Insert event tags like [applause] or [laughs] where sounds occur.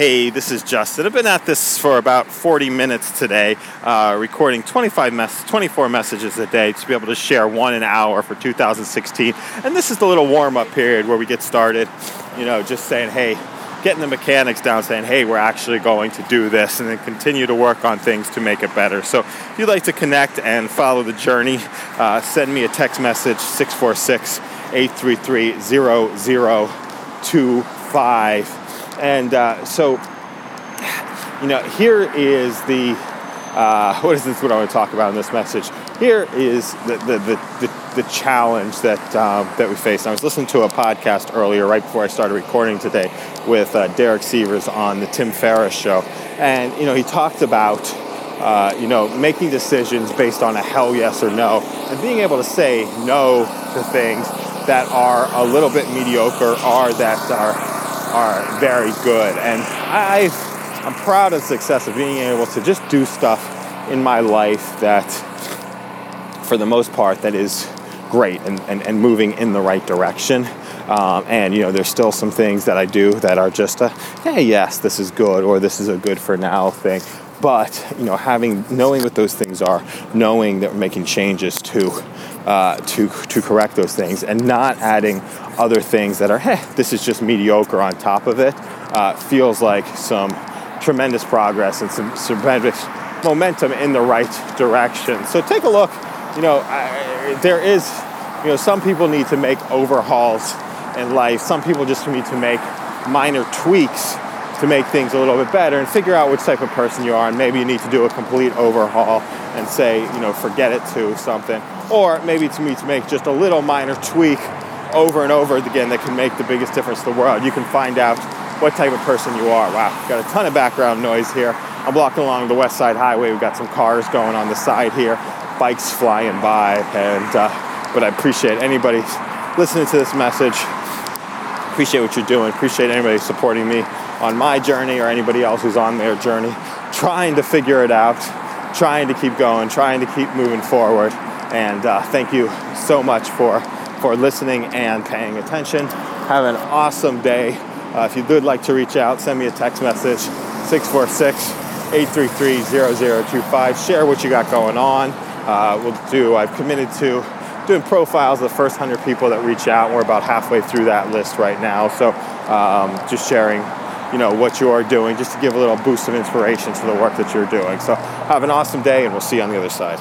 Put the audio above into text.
Hey, this is Justin. I've been at this for about 40 minutes today, uh, recording 25 mess- 24 messages a day to be able to share one an hour for 2016. And this is the little warm up period where we get started, you know, just saying, hey, getting the mechanics down, saying, hey, we're actually going to do this, and then continue to work on things to make it better. So if you'd like to connect and follow the journey, uh, send me a text message 646 833 0025 and uh, so, you know, here is the uh, [laughs] what is this? What I want to talk about in this message? Here is the the, the, the, the challenge that um, that we face. I was listening to a podcast earlier, right before I started recording today, with uh, Derek Sivers on the Tim Ferriss show, and you know he talked about. Uh, you know, making decisions based on a hell yes or no, and being able to say no to things that are a little bit mediocre or that are are very good. And I, I'm proud of the success of being able to just do stuff in my life that, for the most part, that is great and, and, and moving in the right direction. Um, and you know, there's still some things that I do that are just a, hey, yes, this is good, or this is a good for now thing. But you know, having knowing what those things are, knowing that we're making changes to uh, to to correct those things, and not adding other things that are, hey, this is just mediocre on top of it, uh, feels like some tremendous progress and some, tremendous momentum in the right direction. So take a look. You know, I, there is, you know, some people need to make overhauls in life. Some people just need to make minor tweaks to make things a little bit better and figure out which type of person you are. And maybe you need to do a complete overhaul and say, you know, forget it to something. Or maybe to me to make just a little minor tweak over and over again that can make the biggest difference in the world. You can find out what type of person you are. Wow, got a ton of background noise here. I'm walking along the West Side Highway. We've got some cars going on the side here, bikes flying by, and uh, but I appreciate anybody listening to this message. Appreciate what you're doing. Appreciate anybody supporting me on my journey or anybody else who's on their journey, trying to figure it out, trying to keep going, trying to keep moving forward. And uh, thank you so much for for listening and paying attention. Have an awesome day. Uh, if you would like to reach out, send me a text message 646 833 0025. Share what you got going on. Uh, we'll do, I've committed to doing profiles of the first 100 people that reach out. We're about halfway through that list right now. So um, just sharing you know what you are doing just to give a little boost of inspiration to the work that you're doing so have an awesome day and we'll see you on the other side